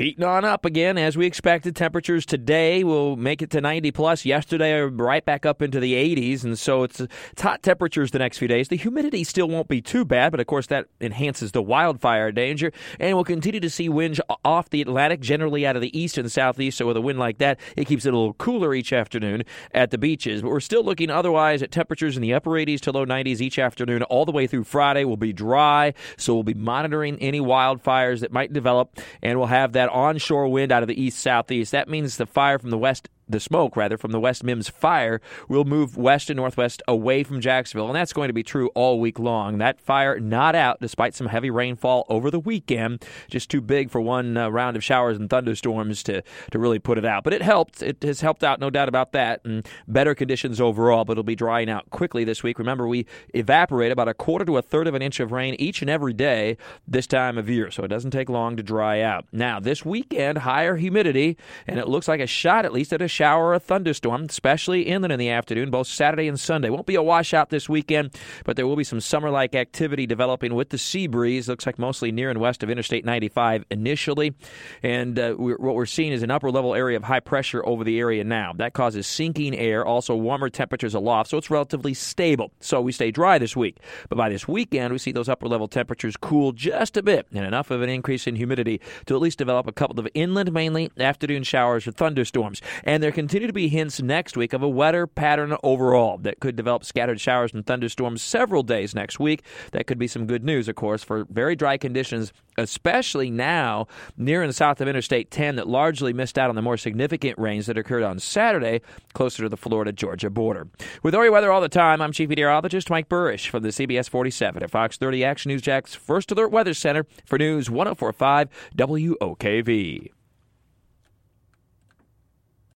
Heating on up again as we expected. Temperatures today will make it to 90 plus. Yesterday, uh, right back up into the 80s, and so it's, it's hot temperatures the next few days. The humidity still won't be too bad, but of course that enhances the wildfire danger. And we'll continue to see winds off the Atlantic, generally out of the east and southeast. So with a wind like that, it keeps it a little cooler each afternoon at the beaches. But we're still looking otherwise at temperatures in the upper 80s to low 90s each afternoon, all the way through Friday. Will be dry, so we'll be monitoring any wildfires that might develop, and we'll have that onshore wind out of the east southeast. That means the fire from the west the smoke rather from the West Mims fire will move west and northwest away from Jacksonville, and that's going to be true all week long. That fire not out despite some heavy rainfall over the weekend, just too big for one uh, round of showers and thunderstorms to to really put it out. But it helped. It has helped out, no doubt about that, and better conditions overall. But it'll be drying out quickly this week. Remember, we evaporate about a quarter to a third of an inch of rain each and every day this time of year, so it doesn't take long to dry out. Now this weekend, higher humidity, and it looks like a shot at least at a shower or a thunderstorm, especially inland in the afternoon, both Saturday and Sunday. Won't be a washout this weekend, but there will be some summer like activity developing with the sea breeze. Looks like mostly near and west of Interstate 95 initially. And uh, we're, what we're seeing is an upper level area of high pressure over the area now. That causes sinking air, also warmer temperatures aloft, so it's relatively stable. So we stay dry this week. But by this weekend, we see those upper level temperatures cool just a bit and enough of an increase in humidity to at least develop a couple of inland mainly afternoon showers or thunderstorms. And there continue to be hints next week of a wetter pattern overall that could develop scattered showers and thunderstorms several days next week. That could be some good news, of course, for very dry conditions, especially now near and south of Interstate 10 that largely missed out on the more significant rains that occurred on Saturday closer to the Florida Georgia border. With Ori Weather all the time, I'm Chief Meteorologist Mike Buresh from the CBS 47 at Fox 30 Action News Jax First Alert Weather Center for News 1045 WOKV.